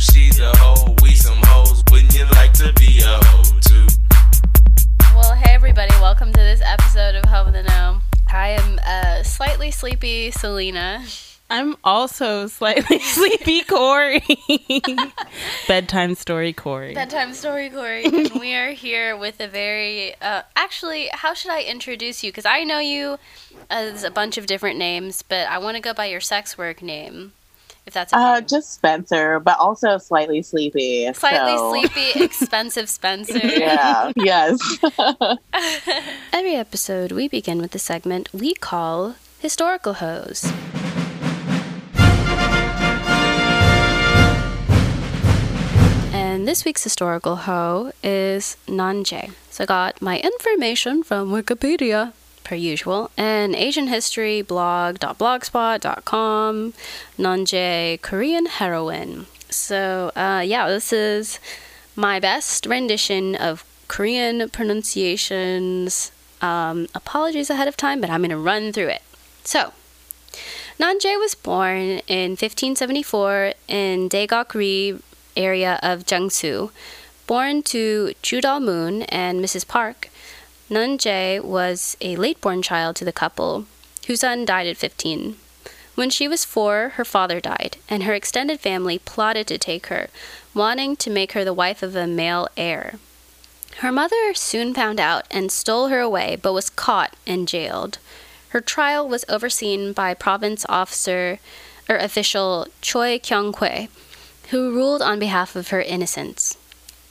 she's a hoe. We some hoes. Wouldn't you like to be a hoe too? Well, hey everybody, welcome to this episode of Home of the Gnome. I am uh, slightly sleepy Selena. I'm also slightly sleepy, Corey. Bedtime story, Corey. Bedtime story, Corey. and we are here with a very. Uh, actually, how should I introduce you? Because I know you as a bunch of different names, but I want to go by your sex work name. If that's okay. Uh, just Spencer, but also slightly sleepy. Slightly so- sleepy, expensive Spencer. Yeah. yes. Every episode, we begin with the segment we call Historical Hoes. And this week's historical hoe is Nanje. So I got my information from Wikipedia, per usual, and Asian History blog.blogspot.com, Nanje Korean heroine. So uh, yeah, this is my best rendition of Korean pronunciations. Um, apologies ahead of time, but I'm going to run through it. So, Nanje was born in 1574 in Daegok-ri area of Jangsu. Born to Judal Moon and Mrs. Park, Nunjae was a late-born child to the couple, whose son died at 15. When she was four, her father died, and her extended family plotted to take her, wanting to make her the wife of a male heir. Her mother soon found out and stole her away, but was caught and jailed. Her trial was overseen by province officer or official Choi Kyung-hwae, who ruled on behalf of her innocence.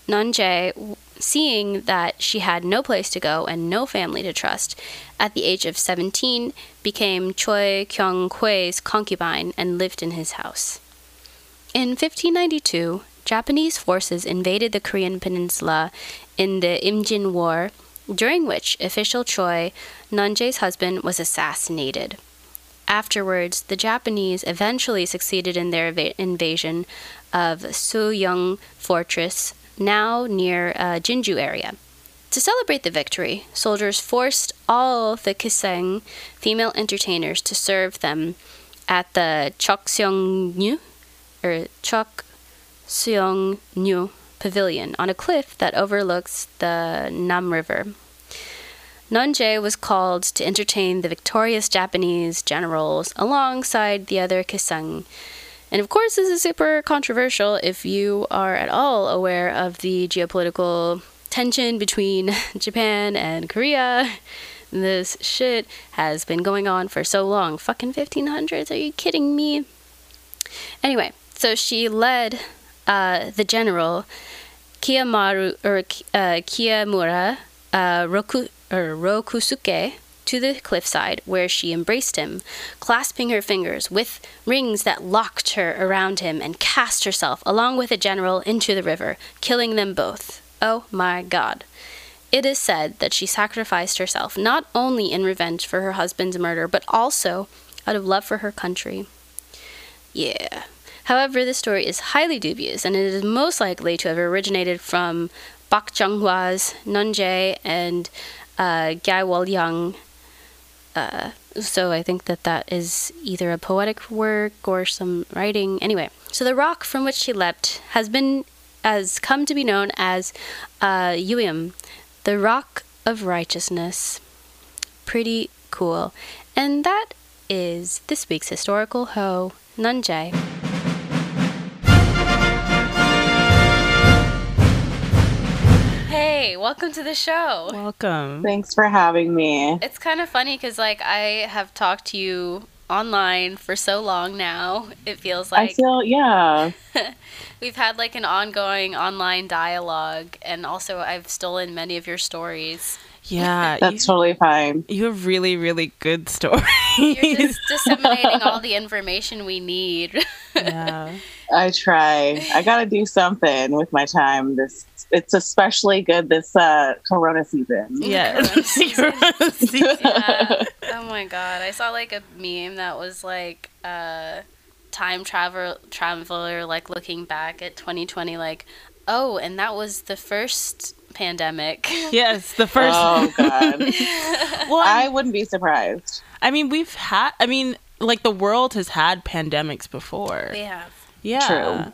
Nunjae, w- seeing that she had no place to go and no family to trust, at the age of 17 became Choi Kyung-hwae's concubine and lived in his house. In 1592, Japanese forces invaded the Korean peninsula in the Imjin War, during which official Choi, Nunjae's husband, was assassinated. Afterwards, the Japanese eventually succeeded in their eva- invasion of Soyoung Fortress, now near uh, Jinju area. To celebrate the victory, soldiers forced all the Kiseng female entertainers to serve them at the Chokseongnyu or Chok Seongnyu Pavilion on a cliff that overlooks the Nam River. Nunjae was called to entertain the victorious Japanese generals alongside the other Kiseng. And of course, this is super controversial if you are at all aware of the geopolitical tension between Japan and Korea. This shit has been going on for so long. Fucking 1500s, are you kidding me? Anyway, so she led uh, the general Kiyamaru or uh, Kiyamura uh, Roku or Rokusuke to the cliffside where she embraced him, clasping her fingers with rings that locked her around him and cast herself along with the general into the river, killing them both. Oh my god. It is said that she sacrificed herself not only in revenge for her husband's murder, but also out of love for her country. Yeah. However, this story is highly dubious, and it is most likely to have originated from Bak Jung-hwa's Nunjae and uh, Gai Wol-young. Uh, so I think that that is either a poetic work or some writing. Anyway, so the rock from which she leapt has been has come to be known as uh, Yuim, the rock of righteousness. Pretty cool, and that is this week's historical hoe, Nunjae. Hey, welcome to the show. Welcome. Thanks for having me. It's kind of funny because, like, I have talked to you online for so long now. It feels like I feel, yeah. we've had like an ongoing online dialogue, and also I've stolen many of your stories. Yeah, That's you, totally fine. you have really, really good stories. You're just disseminating all the information we need. yeah. I try. I got to do something with my time. This it's especially good this uh, Corona season. Yeah. yeah. Oh my god, I saw like a meme that was like uh time travel traveler like looking back at 2020 like oh and that was the first pandemic. yes, the first. Oh god. well, I I, wouldn't be surprised. I mean, we've had. I mean, like the world has had pandemics before. we have. Yeah. True.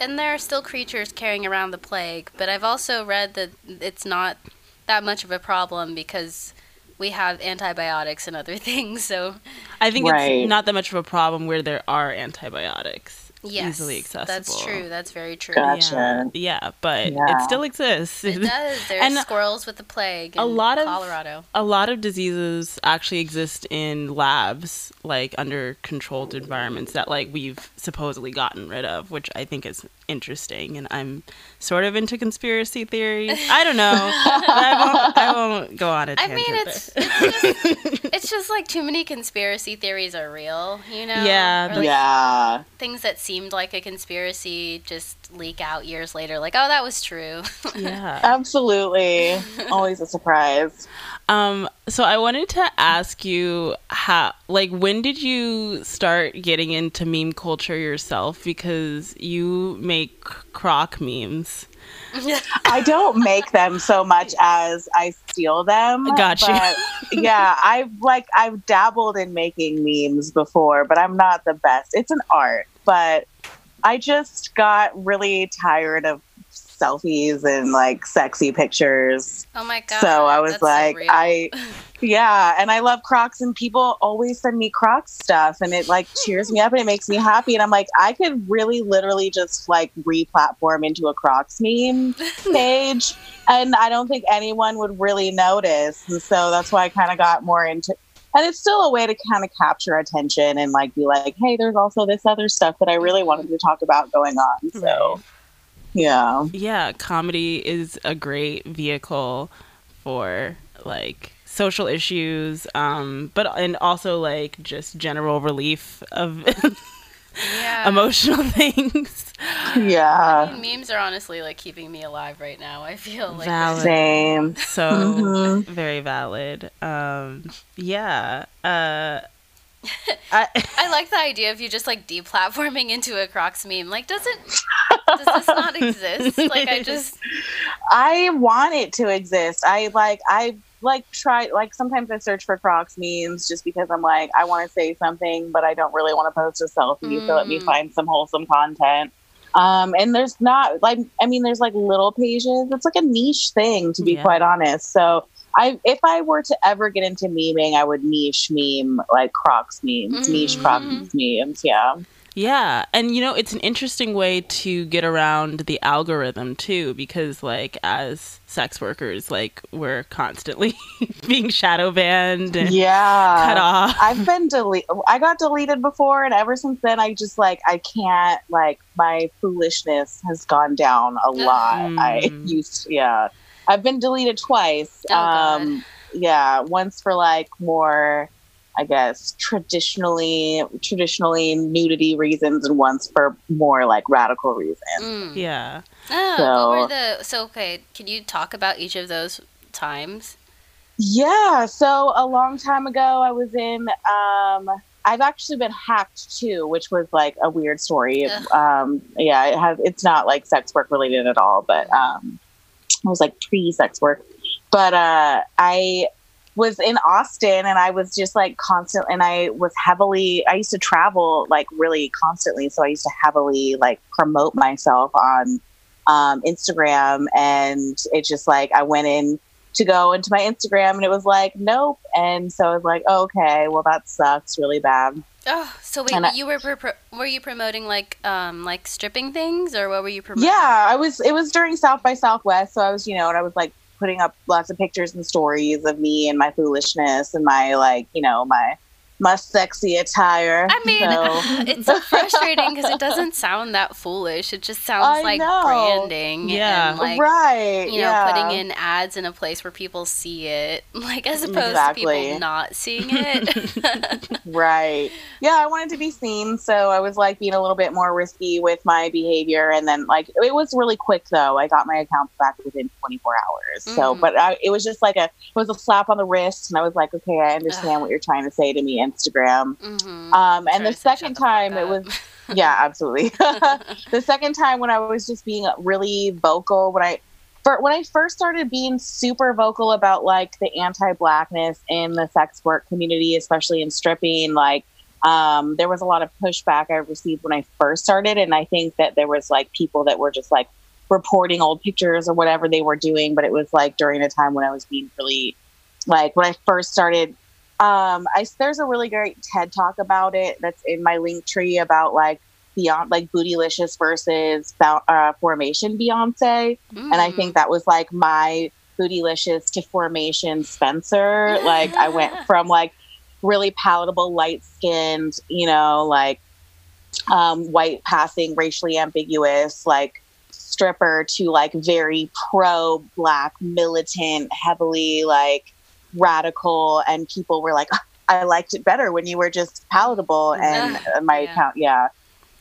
and there are still creatures carrying around the plague, but I've also read that it's not that much of a problem because we have antibiotics and other things. So I think Right. it's not that much of a problem where there are antibiotics yes, easily accessible. That's true. That's very true. Gotcha. Yeah, yeah but Yeah. it still exists. It does. There's And squirrels with the plague. In a lot of- Colorado. a lot of diseases actually exist in labs like under controlled environments that like we've supposedly gotten rid of which i think is interesting and i'm sort of into conspiracy theories i don't know I, won't, I won't go on a I tangent mean, there. it's it's just, it's just like too many conspiracy theories are real, you know? Yeah, like, Yeah. Things that seemed like a conspiracy just leak out years later, like, oh, that was true. yeah Absolutely. Always a surprise. um so i wanted to ask you how like when did you start getting into meme culture yourself because you make croc memes I don't make them so much as I steal them. Got you. but, yeah, I've like I've dabbled in making memes before, but I'm not the best. It's an art, but I just got really tired of selfies and like sexy pictures. oh my god. so I was that's so like. I yeah, and I love Crocs, and people always send me Crocs stuff, and it like cheers me up and it makes me happy. And I'm like, I could really, literally just like re-platform into a Crocs meme page, and I don't think anyone would really notice. And so that's why I kind of got more into. And it's still a way to kind of capture attention and like be like, hey, there's also this other stuff that I really wanted to talk about going on. So, yeah. yeah, comedy is a great vehicle for like social issues, um, but and also like just general relief of yeah. emotional things. Yeah. I mean, memes are honestly like keeping me alive right now. I feel like Valid. Same. So Mhm. very valid. Um, yeah. Uh, I, I like the idea of you just like deplatforming into a Crocs meme. Like, does it? Does this not exist? Like, I just I want it to exist. I like I like try like sometimes I search for Crocs memes just because I'm like I want to say something but I don't really want to post a selfie so let me Mm. find some wholesome content. Um and there's not like I mean there's like little pages. It's like a niche thing to be Yeah. quite honest. So I if I were to ever get into memeing I would niche meme like Crocs memes, niche Mhm. Crocs memes, yeah. Yeah, and you know, it's an interesting way to get around the algorithm too, because like as sex workers, like we're constantly being shadow banned and Yeah. cut off. I've been deleted. I got deleted before, and ever since then, I just like I can't. Like my foolishness has gone down a lot. I Mm. used, to, yeah. I've been deleted twice. Oh, God. um, yeah, once for like more, I guess traditionally traditionally nudity reasons, and once for more like radical reasons. mm. yeah. Oh, So- what were the? So okay, can you talk about each of those times? Yeah. So a long time ago, I was in. Um, I've actually been hacked too, which was like a weird story. Ugh. Um, yeah, it has. It's not like sex work related at all, but um, it was like pre sex work. But uh, I was in Austin, and I was just like constant, and I was heavily. I used to travel like really constantly, so I used to heavily like promote myself on um, Instagram, and it's just like I went in to go into my Instagram and it was like, nope. And so I was like, oh, okay, well, that sucks really bad. Oh, so wait, I- you were pro- were you promoting like um like stripping things or what were you promoting? Yeah, I was, it was during South by Southwest. So I was, you know, and I was like putting up lots of pictures and stories of me and my foolishness and my, like, you know, my, my sexy attire. I mean, So- it's so frustrating because it doesn't sound that foolish. It just sounds I like know. branding Yeah. and like right. you know yeah. putting in ads in a place where people see it, like as opposed to people not seeing it. Right. Yeah, I wanted to be seen, so I was like being a little bit more risky with my behavior, and then like it was really quick though. I got my accounts back within 24 hours. So, Mm. but I, it was just like a it was a slap on the wrist, and I was like, okay, I understand Ugh. what you're trying to say to me, Instagram. hmm Um, and the second time it was was yeah, absolutely. the second time when I was just being really vocal, when I for, when I first started being super vocal about like the anti-blackness in the sex work community, especially in stripping, like um, there was a lot of pushback I received when I first started, and I think that there was like people that were just like reporting old pictures or whatever they were doing, but it was like during a time when I was being really like when I first started. Um, I there's a really great TED talk about it that's in my link tree about like beyond like bootylicious versus uh, formation Beyonce, mm. and I think that was like my bootylicious to formation Spencer. like I went from like really palatable, light skinned, you know, like um, white passing, racially ambiguous, like stripper to like very pro black, militant, heavily like radical. And people were like, I liked it better when you were just palatable. And my yeah. account, yeah.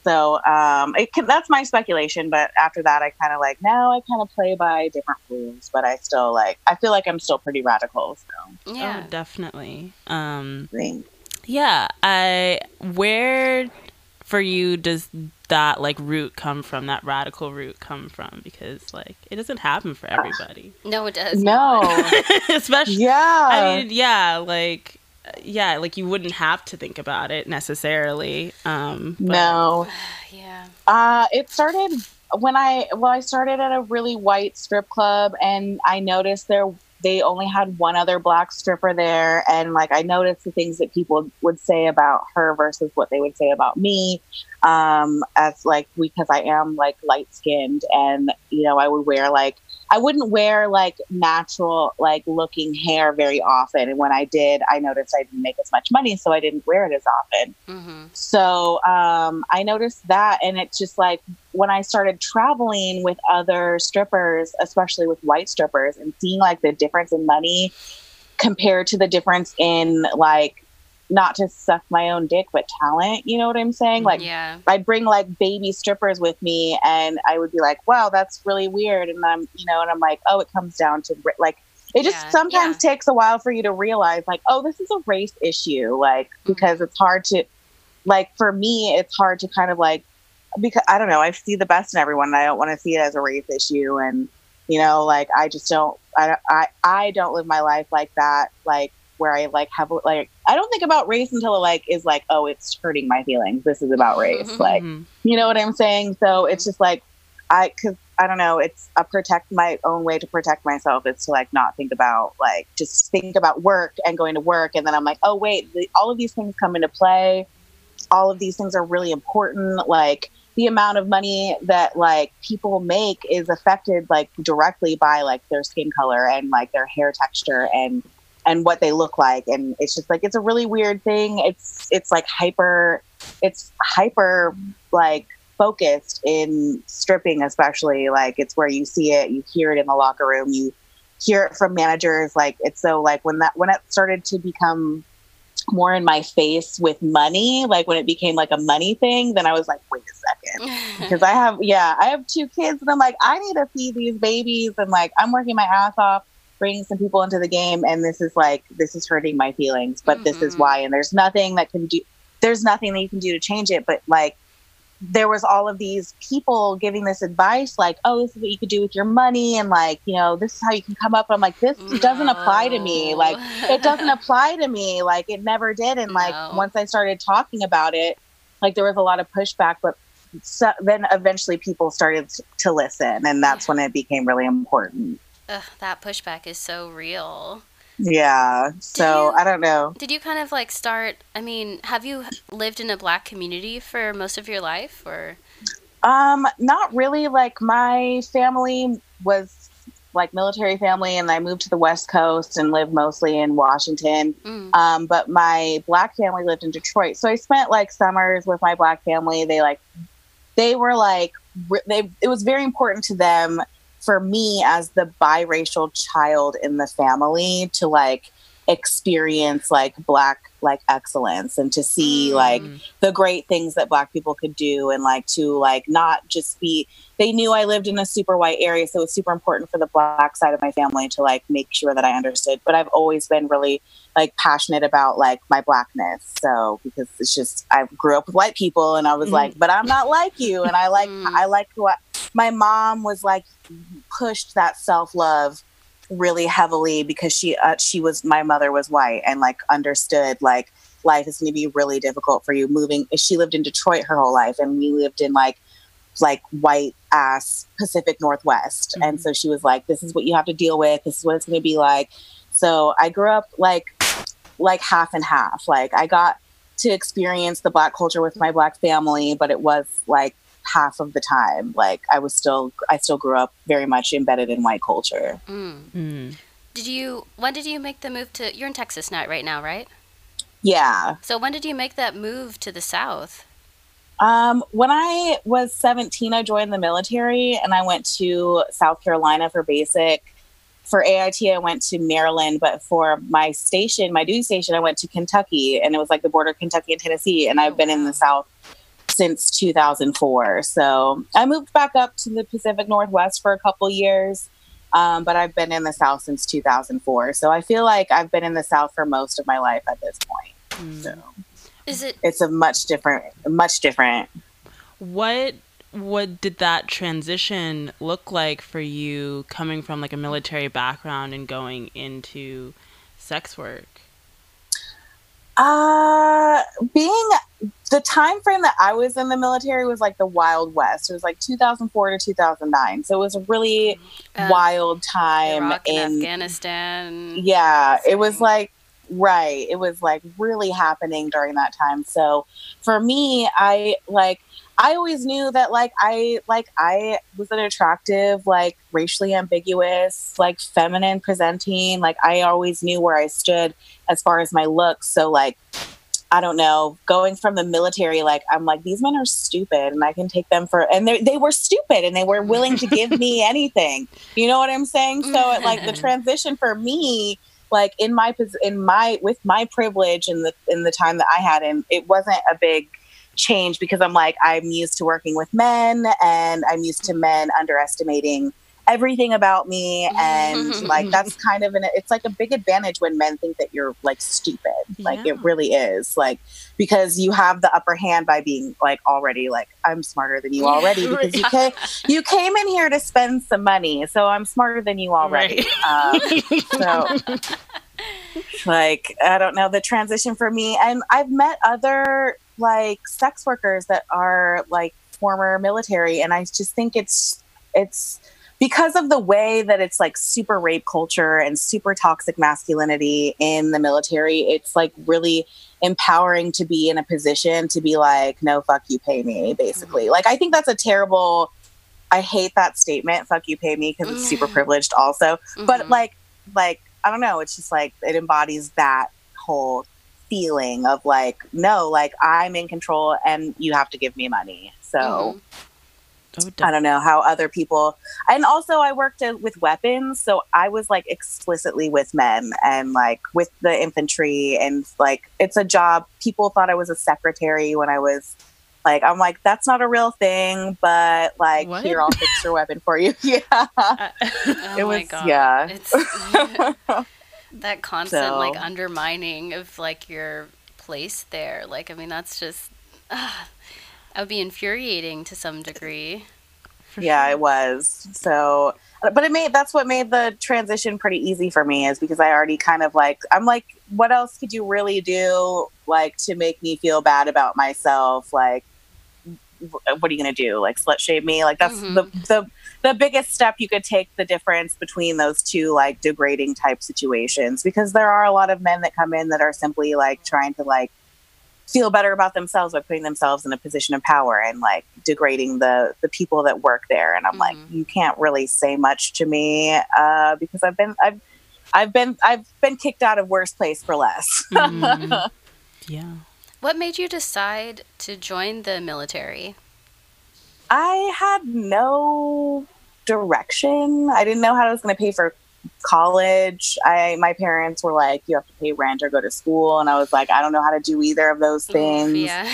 So um, it can, that's my speculation. But after that, I kind of like now I kind of play by different rules. But I still like I feel like I'm still pretty radical. So yeah, oh, definitely. Um, yeah, I where for you does that like root come from? That radical root come from? Because like it doesn't happen for everybody. no, it does. No, especially yeah. I mean, yeah, like yeah, like you wouldn't have to think about it necessarily. Um, but... No. yeah. Uh, it started when I well, I started at a really white strip club, and I noticed there they only had one other black stripper there and like i noticed the things that people would say about her versus what they would say about me um as like because i am like light skinned and you know i would wear like I wouldn't wear like natural, like looking hair very often. And when I did, I noticed I didn't make as much money, so I didn't wear it as often. Mm-hmm. So um, I noticed that, and it's just like when I started traveling with other strippers, especially with white strippers, and seeing like the difference in money compared to the difference in like not to suck my own dick, but talent. You know what I'm saying? Like, yeah. I'd bring like baby strippers with me, and I would be like, "Wow, that's really weird." And I'm, you know, and I'm like, "Oh, it comes down to like." It just yeah. sometimes yeah. takes a while for you to realize, like, oh, this is a race issue, like mm-hmm. because it's hard to, like, for me, it's hard to kind of like, because I don't know, I see the best in everyone, and I don't want to see it as a race issue, and you know, like I just don't, I, I, I don't live my life like that, like where I like have like I don't think about race until it like is like oh it's hurting my feelings. This is about race, mm-hmm. like you know what I'm saying. So it's just like I because I don't know. It's a protect my own way to protect myself. It's to like not think about like just think about work and going to work, and then I'm like oh wait, the, all of these things come into play. All of these things are really important. Like the amount of money that like people make is affected like directly by like their skin color and like their hair texture and and what they look like. And it's just like it's a really weird thing. It's it's like hyper it's hyper like focused in stripping especially. Like it's where you see it you hear it in the locker room you hear it from managers. Like it's so like when that when it started to become more in my face with money like when it became like a money thing then i was like wait a second because i have yeah i have two kids and i'm like i need to feed these babies and like i'm working my ass off bringing some people into the game and this is like this is hurting my feelings but mm-hmm. this is mm-hmm. why and there's nothing that can do there's nothing that you can do to change it but like there was all of these people giving this advice like oh this is what you could do with your money and like you know this is how you can come up i'm like this no. doesn't apply to me like it doesn't apply to me like it never did and like no. once i started talking about it like there was a lot of pushback but so then eventually people started to listen and that's when it became really important Ugh, that pushback is so real. Yeah. So you, I don't know. Did you kind of like start? I mean, have you lived in a black community for most of your life, or? Um, not really. Like my family was like military family, and I moved to the West Coast and lived mostly in Washington. Mm. Um, but my black family lived in Detroit, so I spent like summers with my black family. They like, they were like, they. It was very important to them for me as the biracial child in the family to like experience like black like excellence and to see mm. like the great things that black people could do and like to like not just be they knew I lived in a super white area so it was super important for the black side of my family to like make sure that I understood but I've always been really like passionate about like my blackness so because it's just I grew up with white people and I was mm. like but I'm not like you and I like mm. I like who I, my mom was like pushed that self-love really heavily because she uh, she was my mother was white and like understood like life is going to be really difficult for you moving. She lived in Detroit her whole life, and we lived in like like white ass Pacific Northwest. Mm-hmm. And so she was like, "This is what you have to deal with. This is what it's going to be like." So I grew up like like half and half. Like I got to experience the black culture with my black family, but it was like half of the time. Like I was still I still grew up very much embedded in white culture. Mm. Mm. Did you? When did you make the move to? You're in Texas now, right now, right? Yeah. So when did you make that move to the South? Um, when I was 17, I joined the military and I went to South Carolina for basic. For AIT, I went to Maryland, but for my station, my duty station, I went to Kentucky, and it was like the border of Kentucky and Tennessee. And I've Oh, been in the South since 2004. So I moved back up to the Pacific Northwest for a couple years, um, but I've been in the South since 2004. So I feel like I've been in the South for most of my life at this point. Mm. So Is it? it's a much different, much different What what did that transition look like for you coming from like a military background and going into sex work? Uh, being the time frame that I was in the military was like the Wild West. It was like 2004 to 2009. So it was a really Uh, wild time Iraq in Afghanistan. yeah, it was like right. It was like really happening during that time. So for me, I like I always knew that like I like I was an attractive, like racially ambiguous, like feminine presenting. Like I always knew where I stood as far as my looks. So like I don't know, going from the military, like I'm like, these men are stupid and I can take them for and they they were stupid and they were willing to give me anything. You know what I'm saying? So it, like the mm-hmm. transition for me, like in my in my with my privilege in the in the time that I had in it wasn't a big change because I'm like I'm used to working with men and I'm used to men underestimating everything about me. And like that's kind of an it's like a big advantage when men think that you're like stupid. Like Yeah. it really is. Like because you have the upper hand by being like already like I'm smarter than you already because you came you came in here to spend some money so I'm smarter than you already. Um, so like i don't know the transition for me and i've met other like sex workers that are like former military and i just think it's it's because of the way that it's like super rape culture and super toxic masculinity in the military it's like really empowering to be in a position to be like no fuck you pay me basically like i think that's a terrible i hate that statement fuck you pay me because it's super Mhm. privileged also but Mhm. like like i don't know it's just like it embodies that whole feeling of like no like i'm in control and you have to give me money so Mhm. Oh, i don't know how other people and also i worked uh, with weapons so i was like explicitly with men and like with the infantry and like it's a job people thought i was a secretary when i was like i'm like that's not a real thing but like What? here i'll fix your weapon for you yeah Oh it my was god. yeah It's that constant So- like undermining of like your place there. Like I mean that's just ah, that would be infuriating to some degree. Yeah sure. it was so but it made that's what made the transition pretty easy for me is because i already kind of like i'm like what else could you really do like to make me feel bad about myself like wh- what are you gonna do like slut shame me like that's Mhm. the, the the biggest step you could take the difference between those two like degrading type situations because there are a lot of men that come in that are simply like trying to like feel better about themselves by putting themselves in a position of power and like degrading the the people that work there and i'm like Mhm. you can't really say much to me uh because i've been i've i've been i've been kicked out of worse place for less Mm. yeah. What made you decide to join the military? I had no direction. I didn't know how I was going to pay for college. I my parents were like, "You have to pay rent or go to school," and I was like, "I don't know how to do either of those things." Yeah.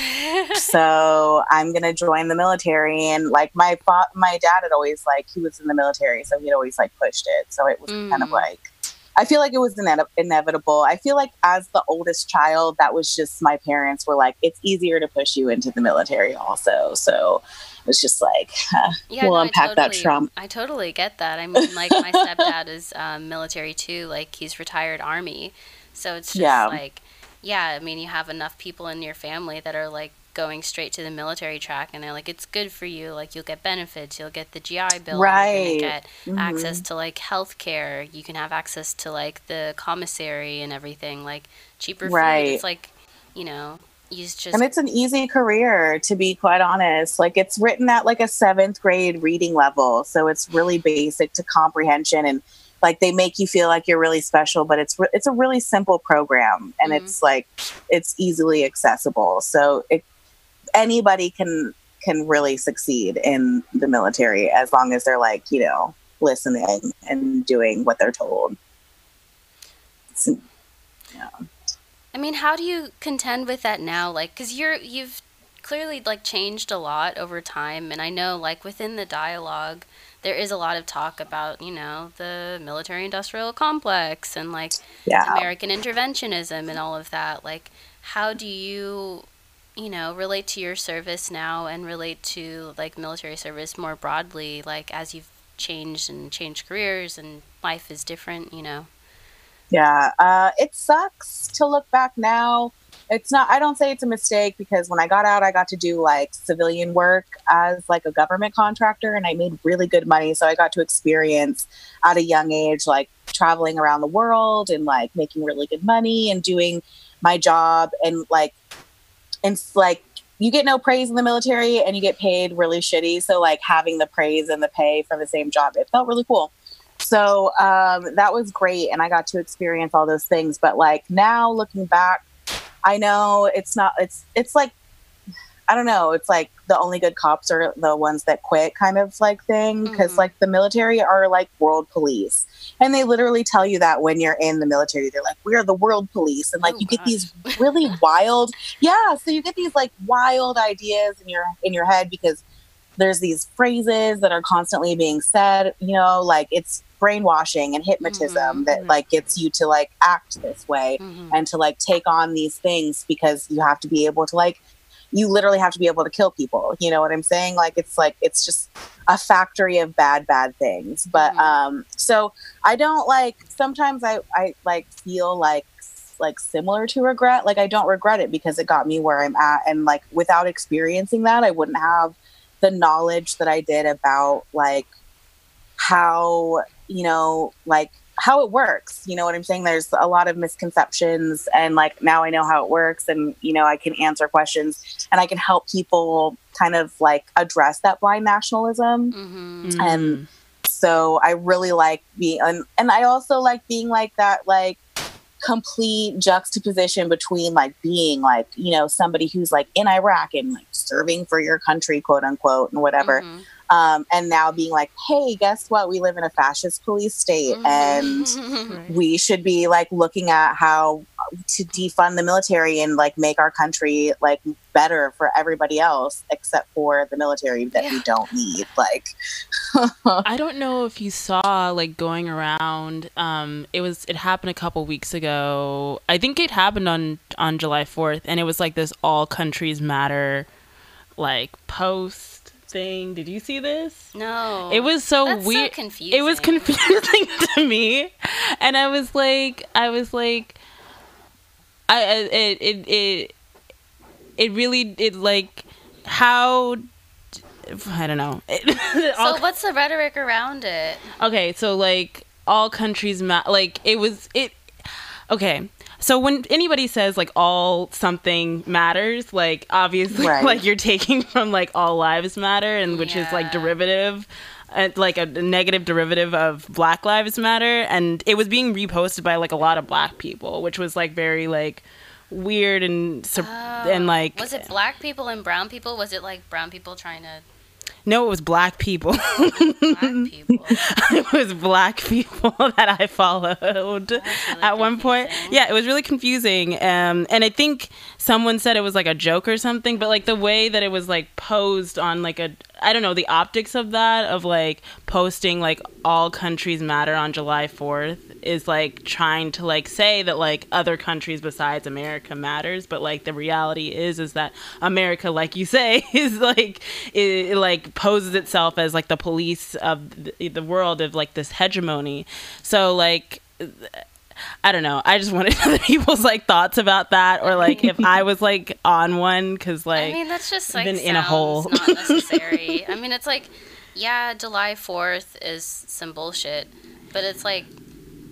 so I'm gonna join the military, and like my fa- my dad had always like he was in the military, so he'd always like pushed it. So it was kind of Mm. like I feel like it was ine- inevitable. I feel like as the oldest child, that was just my parents were like, it's easier to push you into the military, also. So it was just like, Yeah, we'll no, unpack I that totally, trump. I totally get that. I mean, like my stepdad is um, military too. Like he's retired army, so it's just Yeah. like yeah, I mean, you have enough people in your family that are like going straight to the military track and they're like it's good for you like you'll get benefits you'll get the gi bill Right. gonna get Mhm. access to like health care you can have access to like the commissary and everything like cheaper food Right. it's like you know you just and it's an easy career to be quite honest like it's written at like a seventh grade reading level so it's really basic to comprehension and like they make you feel like you're really special but it's re- it's a really simple program and Mhm. it's like it's easily accessible so it anybody can can really succeed in the military as long as they're like you know listening and doing what they're told It's- I mean, how do you contend with that now? Like, cause you're you've clearly like changed a lot over time, and I know like within the dialogue, there is a lot of talk about you know the military-industrial complex and like yeah American interventionism and all of that. Like, how do you, you know, relate to your service now and relate to like military service more broadly? Like, as you've changed and changed careers and life is different, you know. Yeah, uh, it sucks to look back now. It's not. I don't say it's a mistake because when I got out, I got to do like civilian work as like a government contractor, and I made really good money. So I got to experience at a young age like traveling around the world and like making really good money and doing my job and like and like you get no praise in the military and you get paid really shitty. So like having the praise and the pay for the same job, it felt really cool. So um, that was great, and I got to experience all those things. But like now, looking back, I know it's not. It's it's like I don't know. It's like the only good cops are the ones that quit, kind of like thing. Because Mhm. like the military are like world police, and they literally tell you that when you're in the military, they're like, "We're the world police," and like Oh, you get these really wild, yeah. So you get these like wild ideas in your in your head because there's these phrases that are constantly being said. You know, like it's brainwashing and hypnotism Mhm, that mhm. like gets you to like act this way Mhm. and to like take on these things because you have to be able to like you literally have to be able to kill people. You know what i'm saying? Like it's like it's just a factory of bad bad things. But Mhm. um so i don't like sometimes i i like feel like like similar to regret. Like i don't regret it because it got me where i'm at. And like without experiencing that i wouldn't have the knowledge that i did about like how you know like how it works you know what i'm saying there's a lot of misconceptions and like now i know how it works and you know i can answer questions and i can help people kind of like address that blind nationalism Mhm. and so i really like being and, and i also like being like that like complete juxtaposition between like being like you know somebody who's like in iraq and like serving for your country quote unquote and whatever Mhm. Um, and now being like, hey, guess what? We live in a fascist police state, and Mhm. we should be like looking at how to defund the military and like make our country like better for everybody else except for the military that we don't need. Like, I don't know if you saw like going around. Um, it was it happened a couple weeks ago. I think it happened on on July fourth, and it was like this all countries matter, like post thing. Did you see this? no, It was so That's so weird. confusing. it was confusing to me, and I was like, I was like, I I- it it it it really it like how. I don't know. So what's the rhetoric around it? Okay, so like all countries ma- like it was it okay. So when anybody says like all something matters, like obviously Right. like you're taking from like all lives matter and which is like derivative uh, like a negative derivative of black lives matter and it was being reposted by like a lot of black people, which was like very like weird and sur- and Oh. like was it black people and brown people? Was it like brown people trying to no, it was black people. black people? it was black people that I followed really at one point. Yeah, it was really confusing. Um, and I think someone said it was like a joke or something, but like the way that it was like posed on like a, I don't know, the optics of that, of like posting like all countries matter on July 4th is like trying to like say that like other countries besides America matters, but like the reality is is that America, like you say, is like it, it like poses itself as like the police of the, the world of like this hegemony. So like I don't know. I just wanted other people's like thoughts about that, or like if I was like on one, because like I mean, that's just like been in a hole. not necessary. I mean, it's like, yeah, July Fourth is some bullshit, but it's like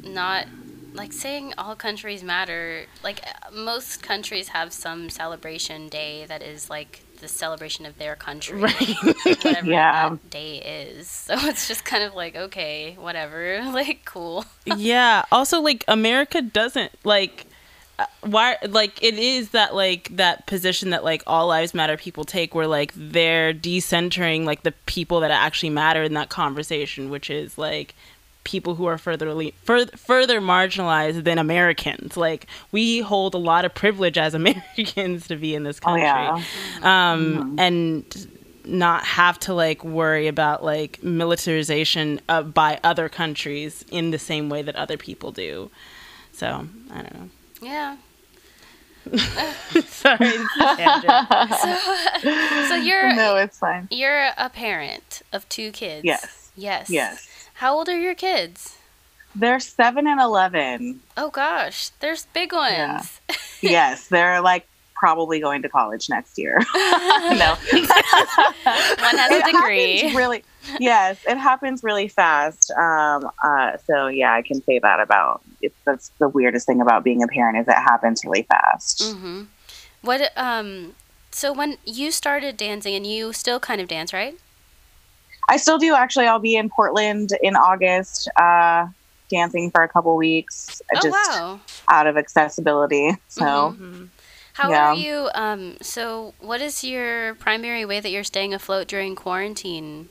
not like saying all countries matter. Like most countries have some celebration day that is like the celebration of their country, Right. whatever Yeah. that day is. So it's just kind of like okay, whatever, like cool. yeah. Also, like America doesn't like uh, why like it is that like that position that like all lives matter people take where like they're decentering like the people that actually matter in that conversation which is like people who are further further further marginalized than Americans like we hold a lot of privilege as Americans to be in this Oh country yeah. um, and not have to like worry about like militarization uh, by other countries in the same way that other people do. So I don't know. Yeah. Sorry, it's a tangent. So you're No, it's fine. you're a parent of two kids. Yes. Yes. Yes. How old are your kids? They're seven and eleven. Oh gosh, there's big ones. Yeah. yes, they're like probably going to college next year. no, One has a it degree. happens really. Yes, it happens really fast. Um, uh, so yeah, I can say that about it's that's the weirdest thing about being a parent is it happens really fast. hmm What um so when you started dancing and you still kind of dance, right? I still do actually. I'll be in Portland in August, uh, dancing for a couple weeks, Oh just wow. out of accessibility. So. Mhm. How Yeah. are you um so what is your primary way that you're staying afloat during quarantine?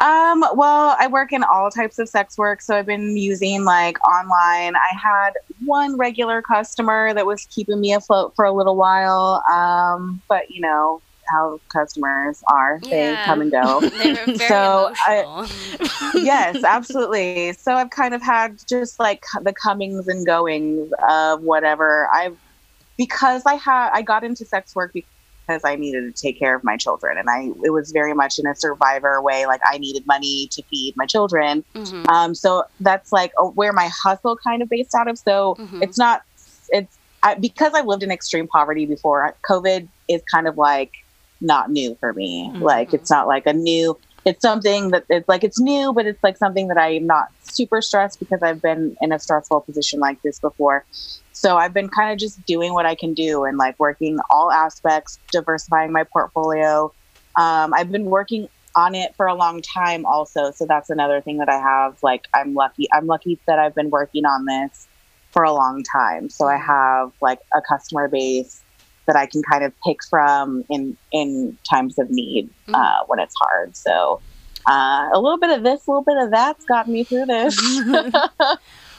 Um, well, I work in all types of sex work, so I've been using like online. I had one regular customer that was keeping me afloat for a little while. Um, but you know how customers are. They come and go. They're very So, I- yes, absolutely. So I've kind of had just like the comings and goings of whatever I've because I had I got into sex work because I needed to take care of my children and I it was very much in a survivor way like I needed money to feed my children. Mhm. Um so that's like uh, where my hustle kind of based out of. So Mhm. it's not it's I, because I've lived in extreme poverty before. COVID is kind of like not new for me. Mhm. Like it's not like a new. It's something that it's like it's new, but it's like something that I'm not super stressed because I've been in a stressful position like this before. So I've been kind of just doing what I can do and like working all aspects, diversifying my portfolio. Um, I've been working on it for a long time also. So that's another thing that I have. Like I'm lucky. I'm lucky that I've been working on this for a long time. So I have like a customer base that I can kind of pick from in in times of need Mm. uh, when it's hard. So uh, a little bit of this, a little bit of that's got me through this.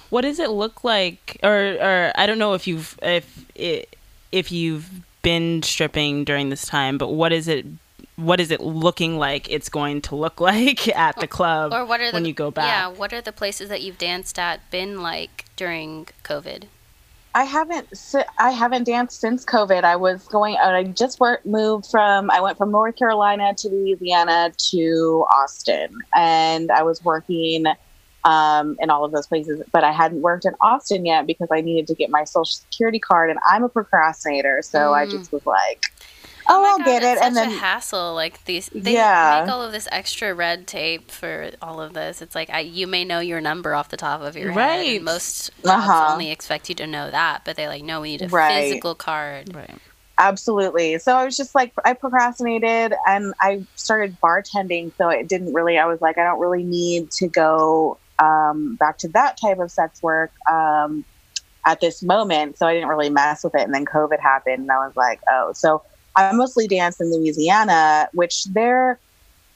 What does it look like, or or I don't know if you've if it, if you've been stripping during this time, but what is it? What is it looking like? It's going to look like at the club Or what are the when you go back. Yeah, what are the places that you've danced at been like during COVID? I haven't I haven't danced since COVID. I was going. I just worked, moved from. I went from North Carolina to Louisiana to Austin, and I was working um, in all of those places. But I hadn't worked in Austin yet because I needed to get my social security card, and I'm a procrastinator, so I Mm. just was like, "Oh, my I'll God, get it," it's and such then a hassle. Like these, they Yeah. make all of this extra red tape for all of this. It's like I, you may know your number off the top of your head. Right. and most Uh-huh. only expect you to know that, but they like, no, we need a Right. physical card. Right. Absolutely. So I was just like, I procrastinated and I started bartending. So it didn't really, I was like, I don't really need to go um, back to that type of sex work um, at this moment. So I didn't really mess with it. And then COVID happened and I was like, oh, so I mostly dance in Louisiana, which they're,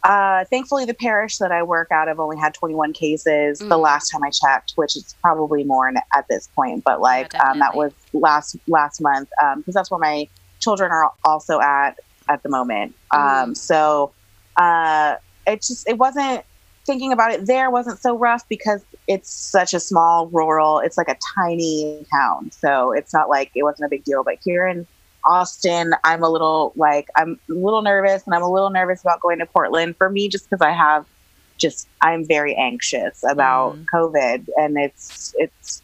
uh, thankfully, the parish that I work out of only had 21 cases the Mm. last time I checked, which is probably more at this point. But like um, that was last last month because that's where my children are also at at the moment. Mhm. Um, so uh, it just it wasn't thinking about it there wasn't so rough because it's such a small rural. It's like a tiny town, so it's not like it wasn't a big deal. But here in Austin, I'm a little like I'm a little nervous, and I'm a little nervous about going to Portland for me, just because I have just I'm very anxious about Mm. COVID, and it's it's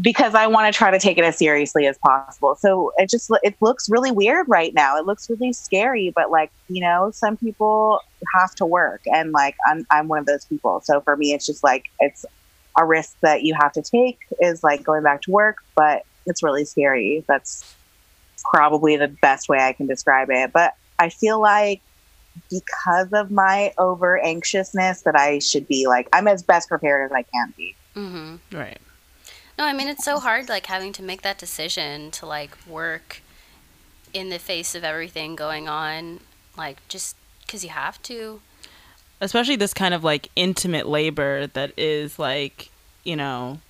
because I want to try to take it as seriously as possible. So it just it looks really weird right now. It looks really scary, but like you know, some people have to work, and like I'm I'm one of those people. So for me, it's just like it's a risk that you have to take is like going back to work, but it's really scary. That's probably the best way I can describe it. But I feel like because of my over anxiousness that I should be like I'm as best prepared as I can be. Mm-hmm. Right. No, I mean it's so hard, like having to make that decision to like work in the face of everything going on, like just because you have to. Especially this kind of like intimate labor that is like, you know, y-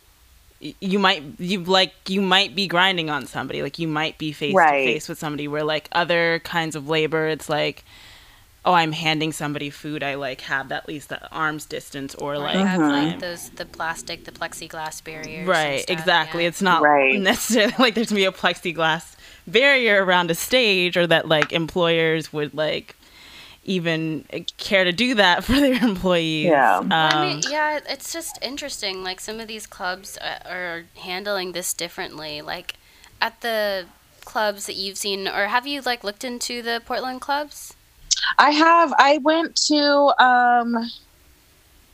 you might you like you might be grinding on somebody, like you might be face Right. to face with somebody where like other kinds of labor it's like oh, I'm handing somebody food, I like have at least the arm's distance or Or like you have Mhm. like those the plastic, the plexiglass barriers. Right, stuff, exactly. yeah. It's not Right. necessarily like there's gonna be a plexiglass barrier around a stage, or that like employers would like even care to do that for their employees. Yeah. Um, I mean, yeah, it's just interesting. Like some of these clubs uh, are handling this differently. Like at the clubs that you've seen, or have you like looked into the Portland clubs? I have. I went to um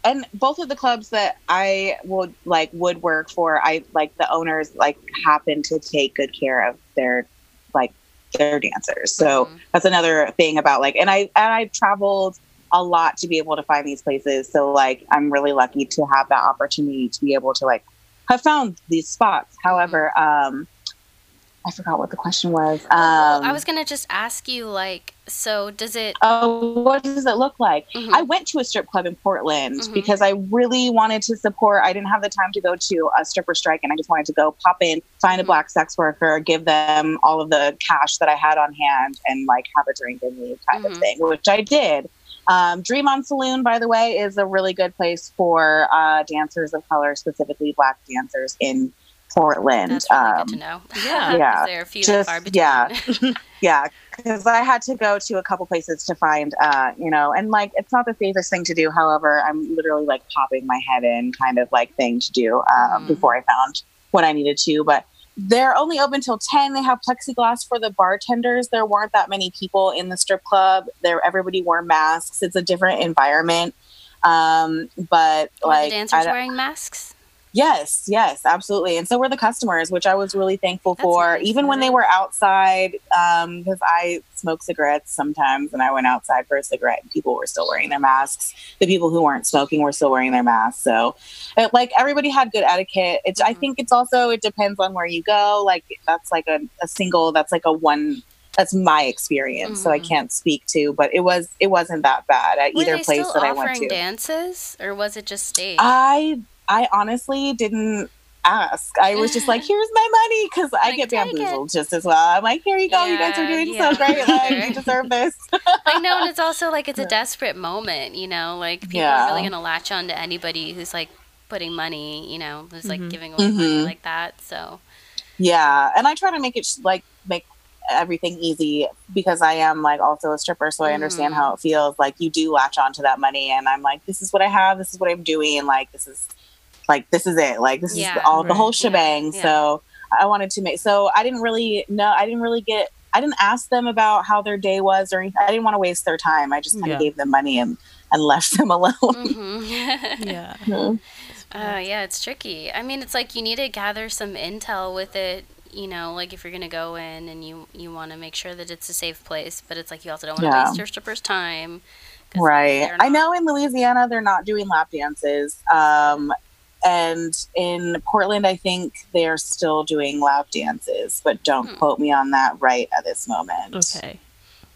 and both of the clubs that I would like would work for, I like the owners like happen to take good care of their like their dancers. So Mhm. that's another thing about like and I and I've traveled a lot to be able to find these places. So like I'm really lucky to have that opportunity to be able to like have found these spots. However, um I forgot what the question was. Um Well, I was gonna just ask you, like, so does it? Oh, what does it look like? Mhm. I went to a strip club in Portland Mhm. because I really wanted to support. I didn't have the time to go to a stripper strike, and I just wanted to go pop in, find a Mhm. black sex worker, give them all of the cash that I had on hand, and like have a drink and leave kind of thing, which I did. Um, Dream on Saloon, by the way, is a really good place for uh, dancers of color, specifically black dancers in Portland. That's really Um, good to know. yeah. 'Cause Yeah, There are few just- and far between. yeah. yeah because i had to go to a couple places to find uh you know and like it's not the safest thing to do however i'm literally like popping my head in kind of like thing to do um, Mhm. before i found what i needed to but they're only open till 10 they have plexiglass for the bartenders there weren't that many people in the strip club there everybody wore masks it's a different environment um but Were like the dancers don't- wearing masks? Yes, yes, absolutely. And so were the customers, which I was really thankful That's for. nice, Even when they were outside, because I smoke cigarettes sometimes, and I went outside for a cigarette, and people were still wearing their masks. The people who weren't smoking were still wearing their masks. So, it, like everybody had good etiquette. It's. I Mhm. think it's also it depends on where you go. Like that's like a, a single. That's like a one. That's my experience, so I Mhm. can't speak to. But it was it wasn't that bad at Were either place that I went to. dances, or was it just stage? I I honestly didn't ask. I was just like, "Here's my money," because I Like, get bamboozled just as well. I'm like, "Here you go. you guys are doing yeah, so great. Like, sure. you deserve this." I know, and it's also like it's a desperate moment, you know, like people Yeah. are really gonna latch on to anybody who's like putting money, you know, who's like Mhm. giving away money Mhm. like that. So yeah, and I try to make it like make everything easy because I am like also a stripper, so I understand Mhm. how it feels. Like you do latch on to that money, and I'm like, "This is what I have. This is what I'm doing. Like this is." Like this is it. Like this Yeah. is all the whole shebang. Yeah. So I wanted to make. So I didn't really know. I didn't really get. I didn't ask them about how their day was or anything. I didn't want to waste their time. I just kind Yeah. of gave them money and and left them alone. hmm Yeah. Uh, yeah, it's tricky. I mean, it's like you need to gather some intel with it. You know, like if you're gonna go in and you you want to make sure that it's a safe place, but it's like you also don't want to Yeah. waste your strippers' time Right. they're I know in Louisiana they're not doing lap dances. Um, and in Portland, I think they're still doing lap dances, but don't Hmm. quote me on that right at this moment. Okay.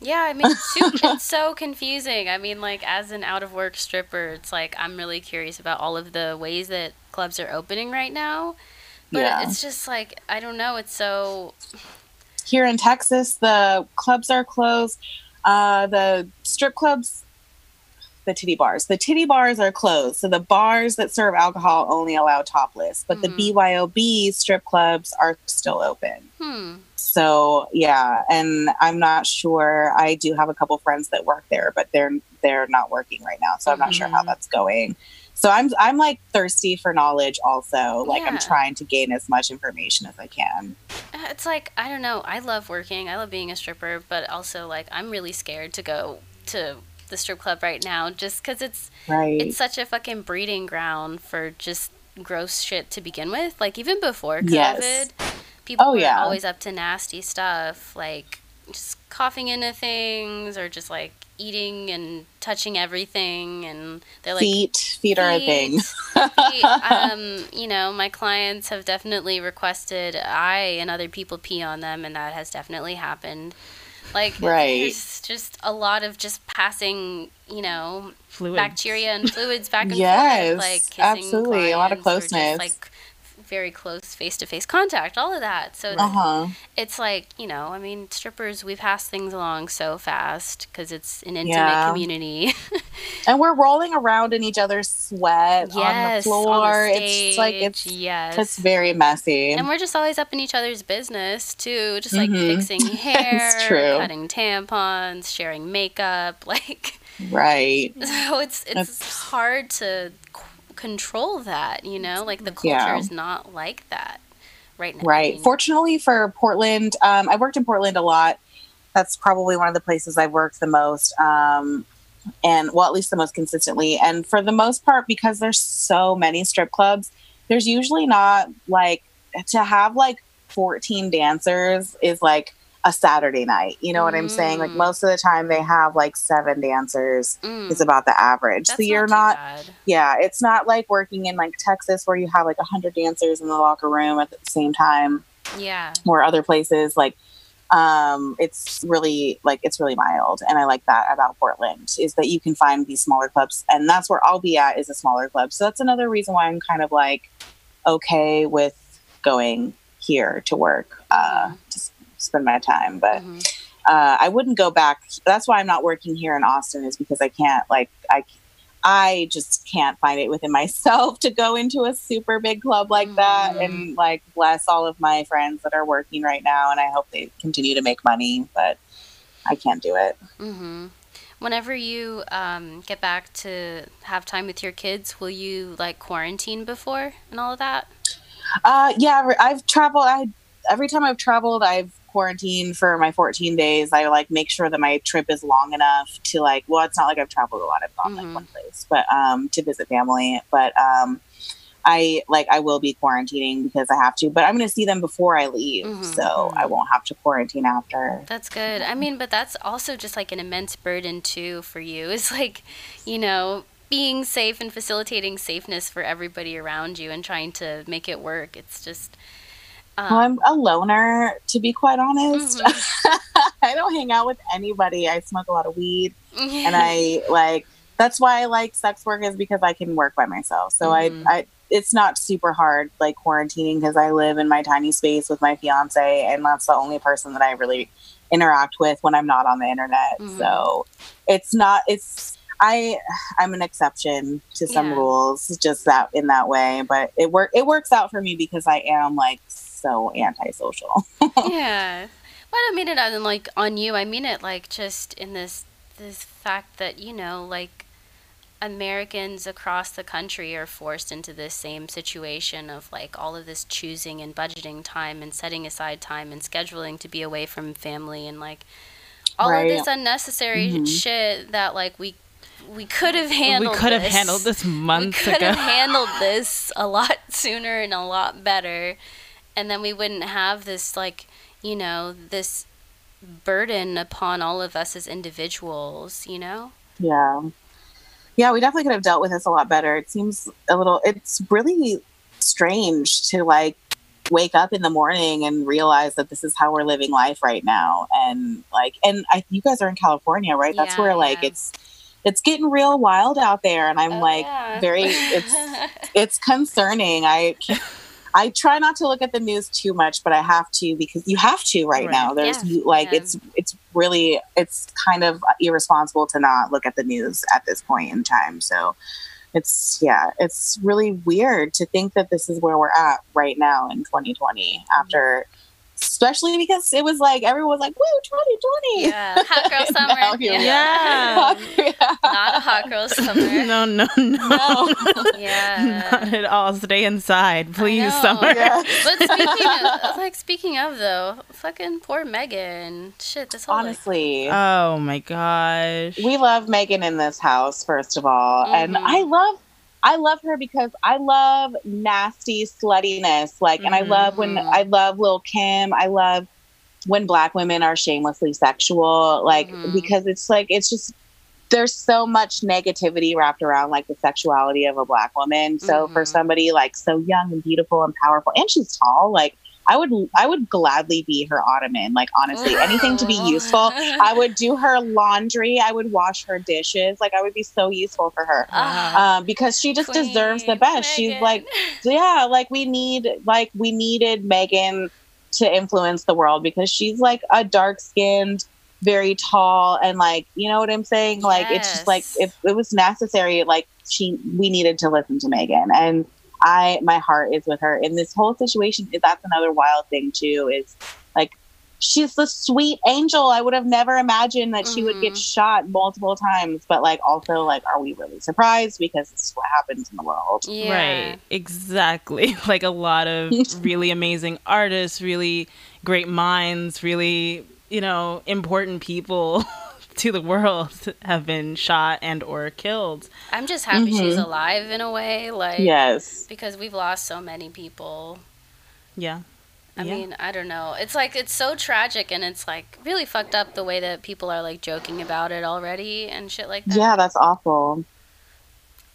Yeah, I mean, it's, too, it's so confusing. I mean, like, as an out of work stripper, it's like I'm really curious about all of the ways that clubs are opening right now. But Yeah. it's just like, I don't know. It's so. Here in Texas, the clubs are closed. Uh, the strip clubs, the titty bars, the titty bars are closed. So the bars that serve alcohol only allow topless, but Mhm. the BYOB strip clubs are still open. Hmm. So yeah, and I'm not sure. I do have a couple friends that work there, but they're they're not working right now, so I'm not sure how Mhm. that's going. So I'm I'm like thirsty for knowledge also. Like I'm trying to gain as much information as I can. Uh, It's like I don't know. I love working. I love being a stripper, but also like I'm really scared to go to the strip club right now, just because it's Right. it's such a fucking breeding ground for just gross shit to begin with. Like even before COVID, Yes. people Oh, were yeah. always up to nasty stuff, like just coughing into things or just like eating and touching everything, and they're like feet. Feet are a thing. um, you know, my clients have definitely requested I and other people pee on them, and that has definitely happened. Like, Right. there's just a lot of just passing, you know, Fluid. bacteria and fluids back and Yes, forth, like absolutely. A lot of clients or closeness. just, like very close face to face contact, all of that. So Uh huh. it's like you know, I mean, strippers we pass things along so fast because it's an intimate Yeah. community. And we're rolling around in each other's sweat on the floor. on the it's like it's yes. it's very messy. And we're just always up in each other's business too, just like Mhm. fixing hair, true. cutting tampons, sharing makeup. Like, right. so it's it's That's- hard to control that, you know. Like the culture Yeah. is not like that right now. I Right. mean, Fortunately for Portland, um, I worked in Portland a lot. That's probably one of the places I've worked the most. Um, and well, at least the most consistently. And for the most part, because there's so many strip clubs, there's usually not like to have like 14 dancers is like a Saturday night. You know what I'm saying? Like Mm. most of the time they have like seven dancers mm, is about the average. that's so you're too not yeah, it's not like working in like Texas where you have like a 100 dancers in the locker room at the same time Yeah. or other places like um it's really like it's really mild and i like that about portland is that you can find these smaller clubs and that's where i'll be at is a smaller club so that's another reason why i'm kind of like okay with going here to work uh to s- spend my time but Mhm. uh, I wouldn't go back. That's why I'm not working here in Austin is because I can't like I I just can't find it within myself to go into a super big club like that Mhm. and like bless all of my friends that are working right now and I hope they continue to make money, but I can't do it. hmm Whenever you um, get back to have time with your kids, will you like quarantine before and all of that? Uh, yeah, I've traveled. I every time I've traveled, I've quarantined for my 14 days. I like make sure that my trip is long enough to like. Well, it's not like I've traveled a lot. I've gone Mhm. like one place, but um, to visit family. But um, I like I will be quarantining because I have to. But I'm going to see them before I leave, Mhm, so I won't have to quarantine after. That's good. I mean, but that's also just like an immense burden too for you. It's like, you know, being safe and facilitating safeness for everybody around you and trying to make it work. It's just. Um, Well, I'm a loner, to be quite honest. Mhm. I don't hang out with anybody. I smoke a lot of weed. and I like that's why I like sex work is because I can work by myself. So Mhm. I, I it's not super hard like quarantining because I live in my tiny space with my fiance and that's the only person that I really interact with when I'm not on the internet. Mhm. So it's not it's I I'm an exception to some Yeah. rules just that in that way, but it work it works out for me because I am like so antisocial. yeah. But I mean it on like on you. I mean it like just in this this fact that you know like Americans across the country are forced into this same situation of like all of this choosing and budgeting time and setting aside time and scheduling to be away from family and like all Right. of this unnecessary Mhm. shit that like we we could have handled we could have this. handled this months ago. we could have handled this a lot sooner and a lot better and then we wouldn't have this like you know this burden upon all of us as individuals you know Yeah. Yeah, we definitely could have dealt with this a lot better. It seems a little, it's really strange to like wake up in the morning and realize that this is how we're living life right now. And like, and I, you guys are in California, right? That's Yeah, where like yeah. it's, it's getting real wild out there. And I'm Oh, like yeah. very, it's, it's concerning. I can't- I try not to look at the news too much, but I have to because you have to right, Right. now. There's Yeah, like yeah. it's it's really it's kind of irresponsible to not look at the news at this point in time. So it's yeah, it's really weird to think that this is where we're at right now in 2020 after especially because it was like everyone was like, "Woo, 2020!" Yeah, hot girl summer. Now here we yeah. Yeah. yeah. Not a hot girl summer. No, no, no. No. Yeah. Not at all. Stay inside, please. Summer. Yeah. But speaking of, like speaking of though, fucking poor Megan. Shit, this whole like, Honestly, Oh my gosh. we love Megan in this house, first of all, and Mhm. I love. I love her because I love nasty sluttiness. Like, and I love when Mhm. I love Lil Kim. I love when black women are shamelessly sexual. Like, Mhm. because it's like, it's just, there's so much negativity wrapped around like the sexuality of a black woman. So for Mhm. somebody like so young and beautiful and powerful, and she's tall, like, I would, I would gladly be her ottoman. Like, honestly, anything to be useful. I would do her laundry. I would wash her dishes. Like I would be so useful for her Ah, um, because she just deserves the Queen best. She's like, yeah, like we need, like we needed Megan to influence the world because she's like a dark skinned, very tall, and like you know what I'm saying. Like it's just like if it was necessary, like she we needed to listen to Megan and. I my heart is with her in this whole situation. That's another wild thing too. Is like she's the sweet angel. I would have never imagined that she would get Mhm. shot multiple times. But like, also, like, are we really surprised because this is what happens in the world? yeah. Right, exactly. Like a lot of really amazing artists, really great minds, really, you know, important people to the world have been shot and or killed. I'm just happy she's Mhm. alive in a way, like Yes. because we've lost so many people. Yeah. I Yeah. mean, I don't know. It's like it's so tragic and it's like really fucked up the way that people are like joking about it already and shit like that. Yeah, that's awful.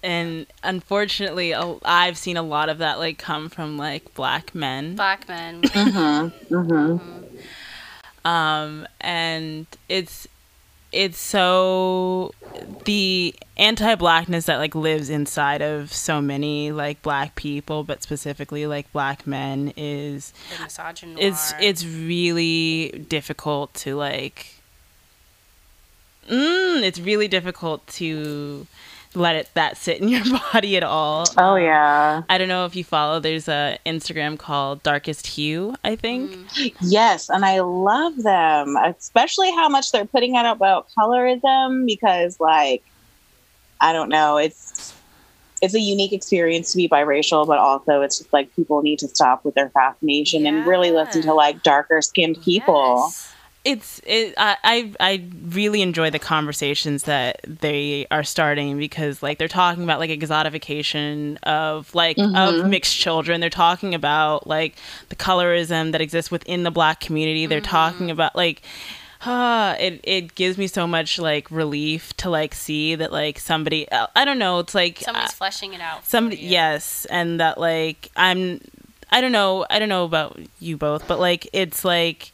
And unfortunately, I've seen a lot of that like come from like black men. Black men. Mm-hmm. Mm-hmm. um and it's it's so the anti-blackness that like lives inside of so many like black people but specifically like black men is it's it's really difficult to like mm, it's really difficult to let it that sit in your body at all Oh yeah. i don't know if you follow there's a instagram called darkest hue i think Mm. Yes, and I love them, especially how much they're putting out about colorism because, like, I don't know, it's it's a unique experience to be biracial, but also it's just like people need to stop with their fascination and really listen to like darker skinned people. Yes. It's it I, I i really enjoy the conversations that they are starting because like they're talking about like exotification of like of Mhm. mixed children they're talking about like the colorism that exists within the black community they're talking about like uh, it it gives me so much like relief to like see that like somebody uh, I don't know it's like somebody's uh, fleshing it out. for somebody you. yes and that like i'm i don't know i don't know about you both but like it's like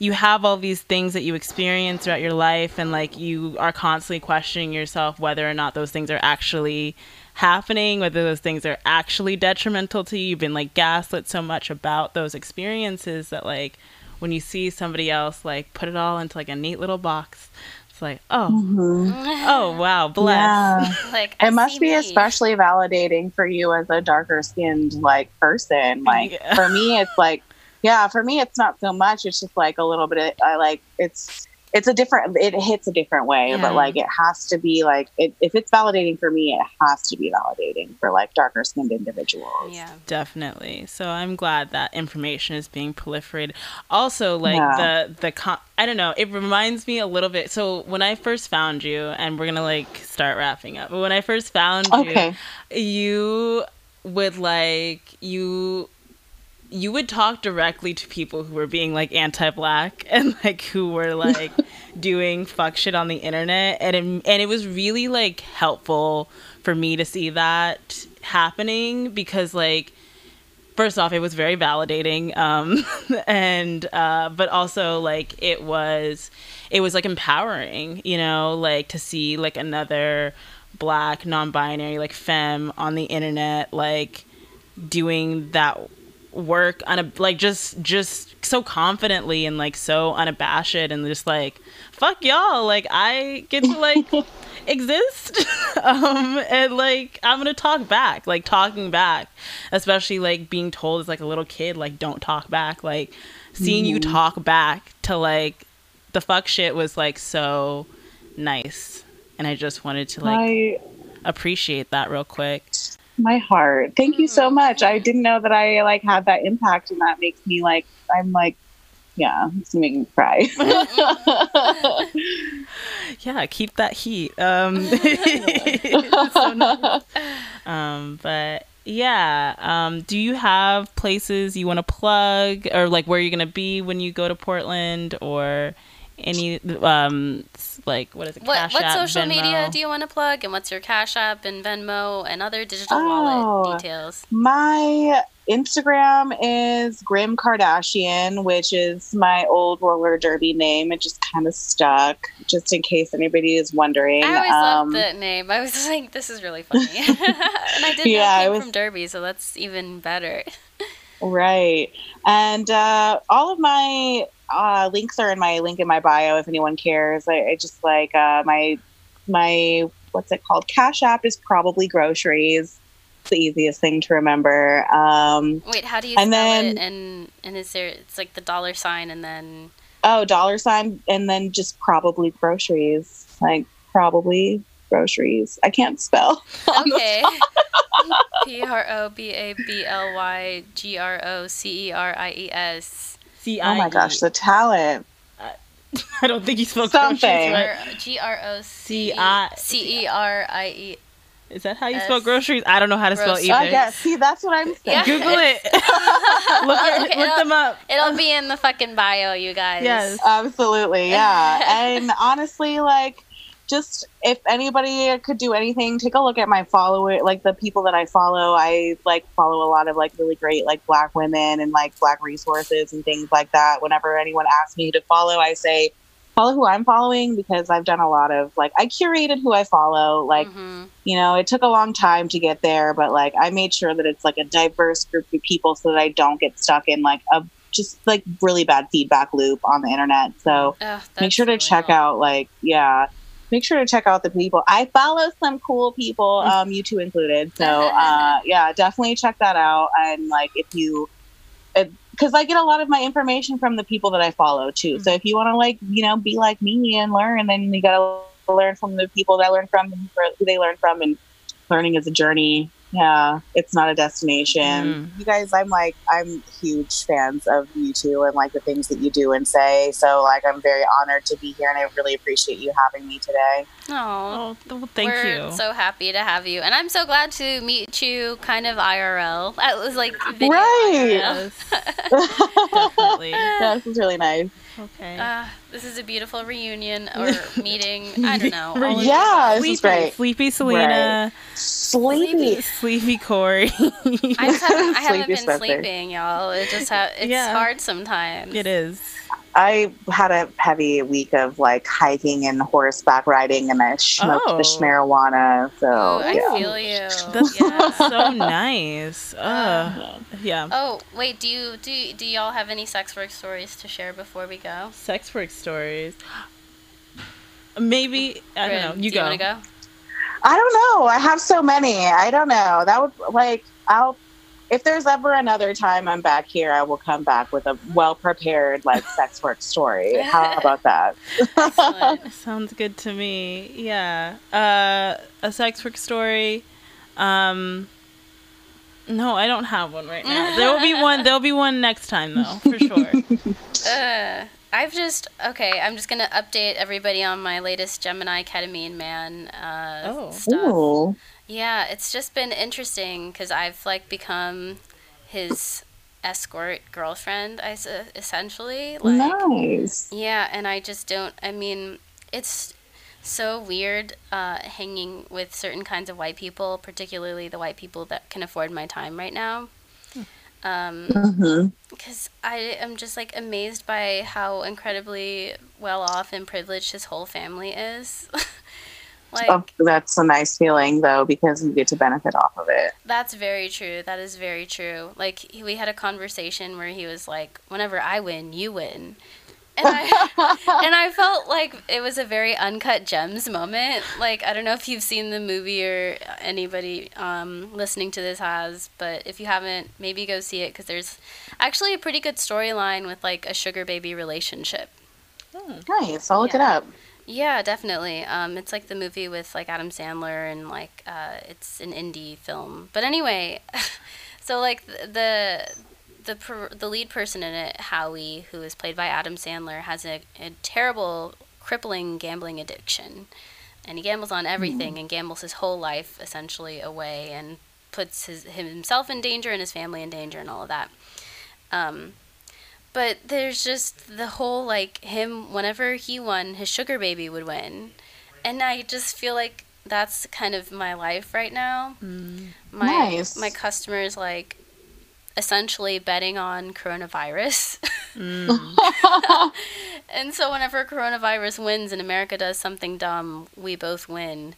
you have all these things that you experience throughout your life and like you are constantly questioning yourself whether or not those things are actually happening whether those things are actually detrimental to you you've been like gaslit so much about those experiences that like when you see somebody else like put it all into like a neat little box it's like oh mm-hmm. oh wow bless Yeah. like I It must be me. especially validating for you as a darker skinned like person. Like Yeah. for me, it's like, yeah, for me, it's not so much. It's just like a little bit. Of, I like it's it's a different. It hits a different way, Yeah. but like it has to be like it, if it's validating for me, it has to be validating for like darker skinned individuals. Yeah. Definitely. So I'm glad that information is being proliferated. Also, like Yeah. the the con- I don't know. It reminds me a little bit. So when I first found you, and we're gonna like start wrapping up. But when I first found Okay. you, you would like you you would talk directly to people who were being like anti-black and like who were like doing fuck shit on the internet and it, and it was really like helpful for me to see that happening because like first off it was very validating um and uh but also like it was it was like empowering you know like to see like another black non-binary like femme on the internet like doing that work on a like just just so confidently and like so unabashed and just like fuck y'all like i get to like exist um and like i'm gonna talk back like talking back especially like being told as like a little kid like don't talk back like seeing you Mhm. talk back to like the fuck shit was like so nice, and I just wanted to like my appreciate that real quick. My heart. Thank you so much. I didn't know that I like had that impact, and that makes me like I'm like, yeah, it's making me cry. Yeah, keep that heat. Um, so nice. um, but yeah, um, do you have places you want to plug, or like where you're gonna be when you go to Portland, or any um, like what is it? What Cash what App, social media do you want to plug, and what's your Cash App and Venmo and other digital Oh. wallet details? my Instagram is Grim Kardashian, which is my old roller derby name. It just kind of stuck, just in case anybody is wondering. I always Um, loved that name. I was like, this is really funny, and I did Yeah, know I it came was- from Derby, so that's even better. Right. And uh, all of my uh, links are in my link in my bio if anyone cares. I, I just like uh, my my what's it called? Cash app is probably groceries. It's the easiest thing to remember. Um, Wait, how do you spell And then- it? And and is there? It's like the dollar sign, and then oh, dollar sign, and then just probably groceries. Like probably groceries. I can't spell. okay. P R O B A B L Y G R O C E R I E S. C Oh my gosh, the talent. I don't think you spoke Something. groceries, right? G R O C C-I- C E R I E. Is that how you S- spell groceries? I don't know how to spell Groceries. either. I guess. See, that's what I'm saying. Yeah. Google it. look at- Okay, look them up. It'll be in the fucking bio, you guys. Yes. Absolutely, yeah. and honestly, like, just if anybody could do anything, take a look at my follower, like the people that I follow. I like follow a lot of like really great like black women and like black resources and things like that. Whenever anyone asks me to follow, I say follow who I'm following because I've done a lot of like I curated who I follow. Like, Mhm. you know, it took a long time to get there, but like I made sure that it's like a diverse group of people so that I don't get stuck in like a just like really bad feedback loop on the internet. So Ugh, make sure to check out like yeah make sure to check out the people. I follow some cool people um you two included. So uh yeah definitely check that out. And like if you because i get a lot of my information from the people that i follow too. So if you want to like you know be like me and learn then you gotta learn from the people that i learn from who they learn from. And learning is a journey yeah it's not a destination Mm. you guys i'm like i'm huge fans of you two and like the things that you do and say so like i'm very honored to be here and i really appreciate you having me today Oh, well, thank We're you. so happy to have you, and I'm so glad to meet you, kind of IRL. It was like video Right. Definitely. yeah this is really nice Okay. Uh, this is a beautiful reunion or meeting. I don't know. yeah the this is great Sleepy Selena, sleepy Sleepy Corey. I just haven't, I haven't been Spencer. sleeping, y'all. It just ha- it's Yeah. hard sometimes. it is. i had a heavy week of like hiking and horseback riding and i smoked Oh. the marijuana so Oh, I yeah. feel you. That's yeah. so nice. Uh, yeah. Oh wait, do you do do y'all have any sex work stories to share before we go? Sex work stories. Maybe I don't know. You do go. want to go? I don't know. I have so many. I don't know. That would like I'll if there's ever another time I'm back here, I will come back with a well prepared like sex work story. How about that? Sounds good to me. Yeah. Uh, a sex work story. Um, no, I don't have one right now. There will be one. There'll be one next time, though, for sure. Uh, I've just okay. I'm just gonna update everybody on my latest Gemini ketamine man uh, Oh. stuff. Ooh. Yeah, it's just been interesting because I've like become his escort girlfriend. I essentially like nice. yeah, and I just don't. I mean, it's so weird uh, hanging with certain kinds of white people, particularly the white people that can afford my time right now. Um, because I am just like amazed by how incredibly well off and privileged his whole family is. like Oh, that's a nice feeling though because you get to benefit off of it. that's very true. That is very true. Like he, we had a conversation where he was like, "Whenever I win, you win," and I and I felt like it was a very uncut gems moment. Like I don't know if you've seen the movie or anybody um, listening to this has, but if you haven't, maybe go see it because there's actually a pretty good storyline with like a sugar baby relationship. nice. I'll look it up. Yeah, definitely. Um, it's like the movie with like Adam Sandler and like uh, it's an indie film. But anyway, so like th- the the per- the lead person in it, Howie, who is played by Adam Sandler, has a, a terrible, crippling gambling addiction, and he gambles on everything and gambles his whole life essentially away and puts his himself in danger and his family in danger and all of that. Um, but there's just the whole like him whenever he won his sugar baby would win. And i just feel like that's kind of my life right now. My Nice. my customers like essentially betting on coronavirus mm. and so whenever coronavirus wins and america does something dumb we both win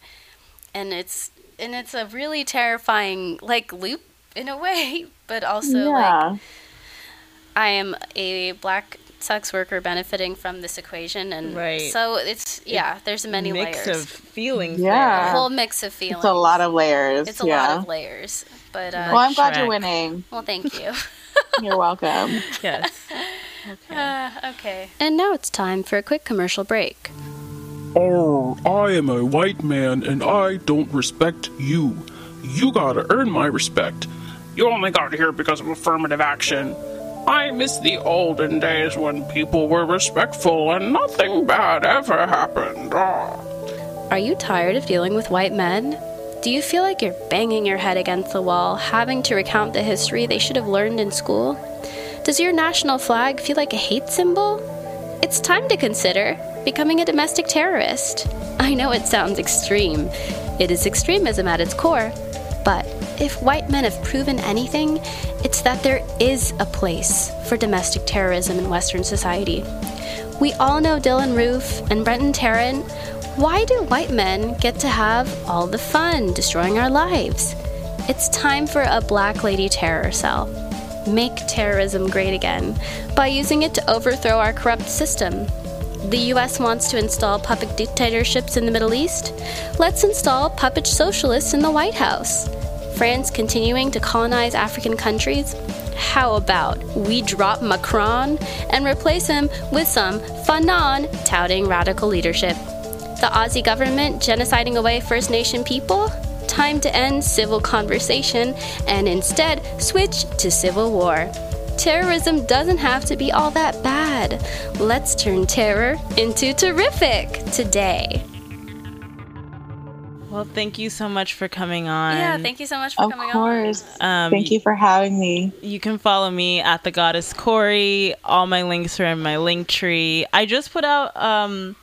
and it's and it's a really terrifying like loop in a way but also like. I am a black sex worker benefiting from this equation, and Right. so it's yeah. There's many mix layers, of feelings. Yeah. a whole mix of feelings. it's a lot of layers. It's a yeah. lot of layers, but uh, well, I'm glad you're winning. well, thank you. You're welcome. Yes. Okay. uh, okay. And now it's time for a quick commercial break. Oh, I am a white man and I don't respect you. You gotta earn my respect. You only got here because of affirmative action. I miss the olden days when people were respectful and nothing bad ever happened. Ah. Are you tired of dealing with white men? Do you feel like you're banging your head against the wall, having to recount the history they should have learned in school? Does your national flag feel like a hate symbol? It's time to consider becoming a domestic terrorist. I know it sounds extreme. It is extremism at its core. But if white men have proven anything, it's that there is a place for domestic terrorism in Western society. We all know Dylann Roof and Brenton Tarrant. Why do white men get to have all the fun destroying our lives? It's time for a Black Lady Terror Cell. Make terrorism great again by using it to overthrow our corrupt system. The US wants to install puppet dictatorships in the Middle East. Let's install puppet socialists in the White House. France continuing to colonize African countries? How about we drop Macron and replace him with some Fanon touting radical leadership? The Aussie government genociding away First Nation people? Time to end civil conversation and instead switch to civil war. Terrorism doesn't have to be all that bad. Let's turn terror into terrific today. Well, thank you so much for coming on. Yeah, thank you so much for coming on. Of coming course. Um, Thank you for having me. You can follow me at the goddess Corey. All my links are in my link tree. I just put out um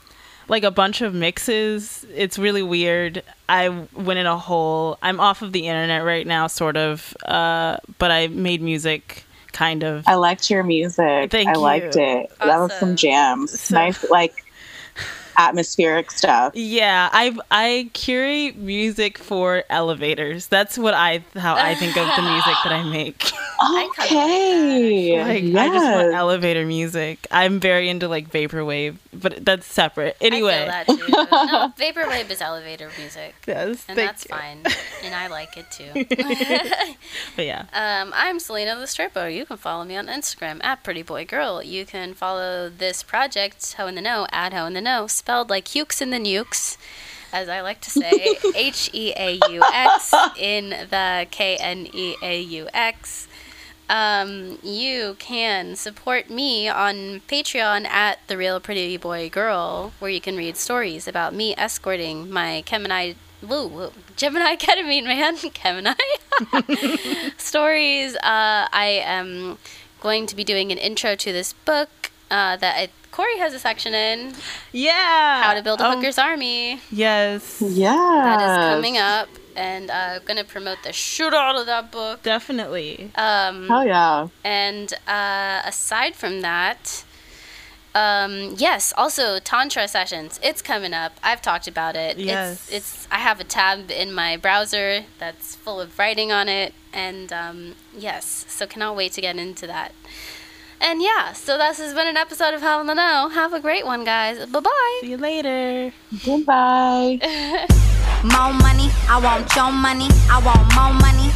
like a bunch of mixes. It's really weird. I went in a hole. I'm off of the internet right now, sort of. Uh, but I made music, kind of. I liked your music. Thank I you. liked it. That was some jams. So- nice, like atmospheric stuff. Yeah, I I curate music for elevators. That's what I how I think of the music that I make. I like that, Okay. I just want Yes. elevator music. I'm very into like vaporwave, but that's separate. Anyway, I feel that too. No, vaporwave is elevator music, yes, and thank that's you. fine, and I like it too. But yeah, Um, I'm Selena the Stripper. You can follow me on Instagram at Pretty Boy Girl. You can follow this project, Ho in the Know, at Ho in the Know, spelled like Hukes in the Nukes, as I like to say, H E A U X in the K N E A U X. Um, you can support me on Patreon at The Real Pretty Boy Girl, where you can read stories about me escorting my Gemini. Woo, woo, Gemini ketamine man, Gemini stories. Uh, I am going to be doing an intro to this book uh, that I, Corey has a section in yeah. How to Build a Oh, Hooker's Army. Yes, Yeah. That is coming up, and I'm going to promote the shit out of that book. definitely. Um, Hell yeah. and uh, aside from that, um, yes, also Tantra sessions. It's coming up. I've talked about it. Yes. It's, it's I have a tab in my browser that's full of writing on it, and um, yes, so cannot wait to get into that. And yeah, so this has been an episode of Ho in the Know. Have a great one, guys. Bye bye. See you later. Goodbye. More money, I want your money, I want more money.